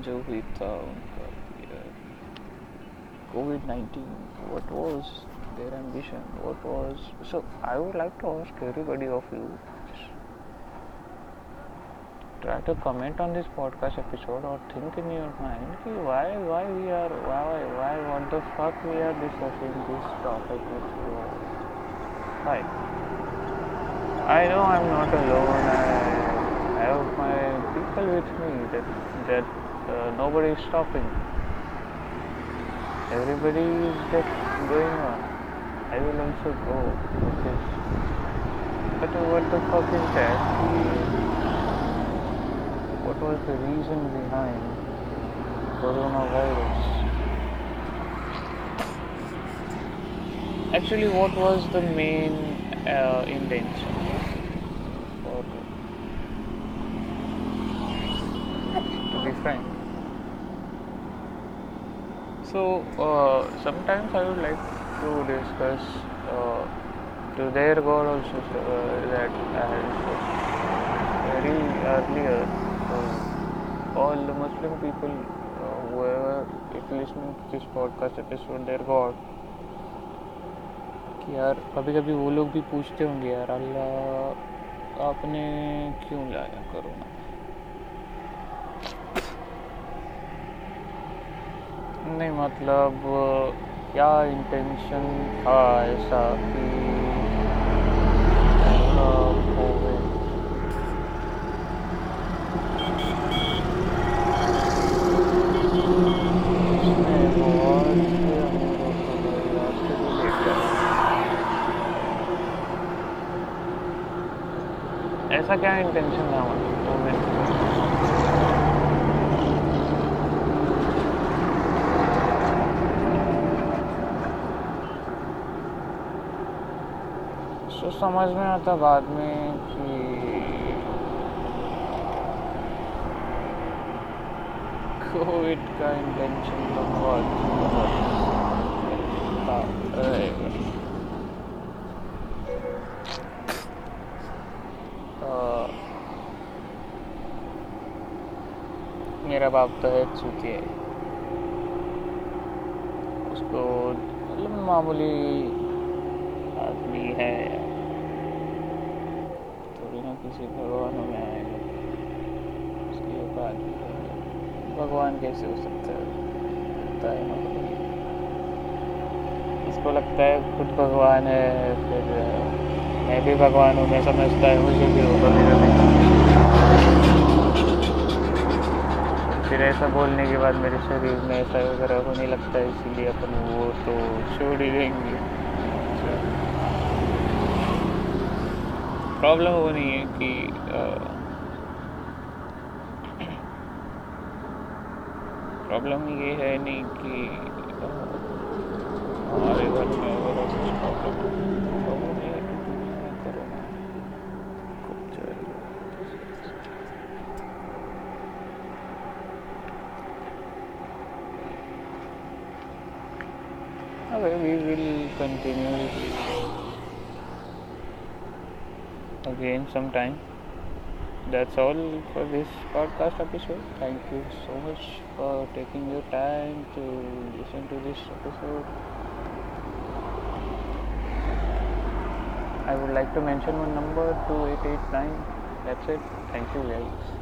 M जो हुई था उनका covid nineteen what was their ambition what was so I would like to ask everybody of you try to comment on this podcast episode or think in your mind ki why why we are why why what the fuck we are discussing this topic with you why I know I'm not alone I have my people with me that that uh, nobody is stopping everybody is just going on I will also go because but what the fuck is that what was the reason behind coronavirus? Actually, what was the main uh, intention? Or, to be frank. So, uh, sometimes I would like to discuss uh, to their God also uh, that I had very earlier all the Muslim people, uh, whoever is listening to this podcast episode, their God, कि यार कभी कभी वो लोग भी पूछते होंगे यार अल्लाह आपने क्यों लाया कोरोना नहीं मतलब क्या इंटेंशन था ऐसा कि ऐसा क्या इंटेंशन था मतलब तो समझ में आता बाद में कि कोविड का इंटेंशन तो बहुत मेरा बाप तो है चूतिया उसको मतलब मामूली आदमी है। किसी भगवानों में आएगा। उसकी औकात भी भगवान कैसे हो सकता है? इसको लगता है खुद भगवान है, फिर मैं भी भगवान हूँ, मैं समझता है, मुझे भी होगा। मेरा फिर ऐसा बोलने के बाद मेरे शरीर में ऐसा वगैरह होने लगता है, इसीलिए अपन वो तो छोड़ ही देंगे। प्रॉब्लम वो नहीं है कि प्रॉब्लम ये है नहीं कि हमारे घर में अगर कुछ प्रॉब्लम है Okay, we will continue again sometime. That's all for this podcast episode. Thank you so much for taking your time to listen to this episode. I would like to mention one number 2889. That's it. Thank you guys.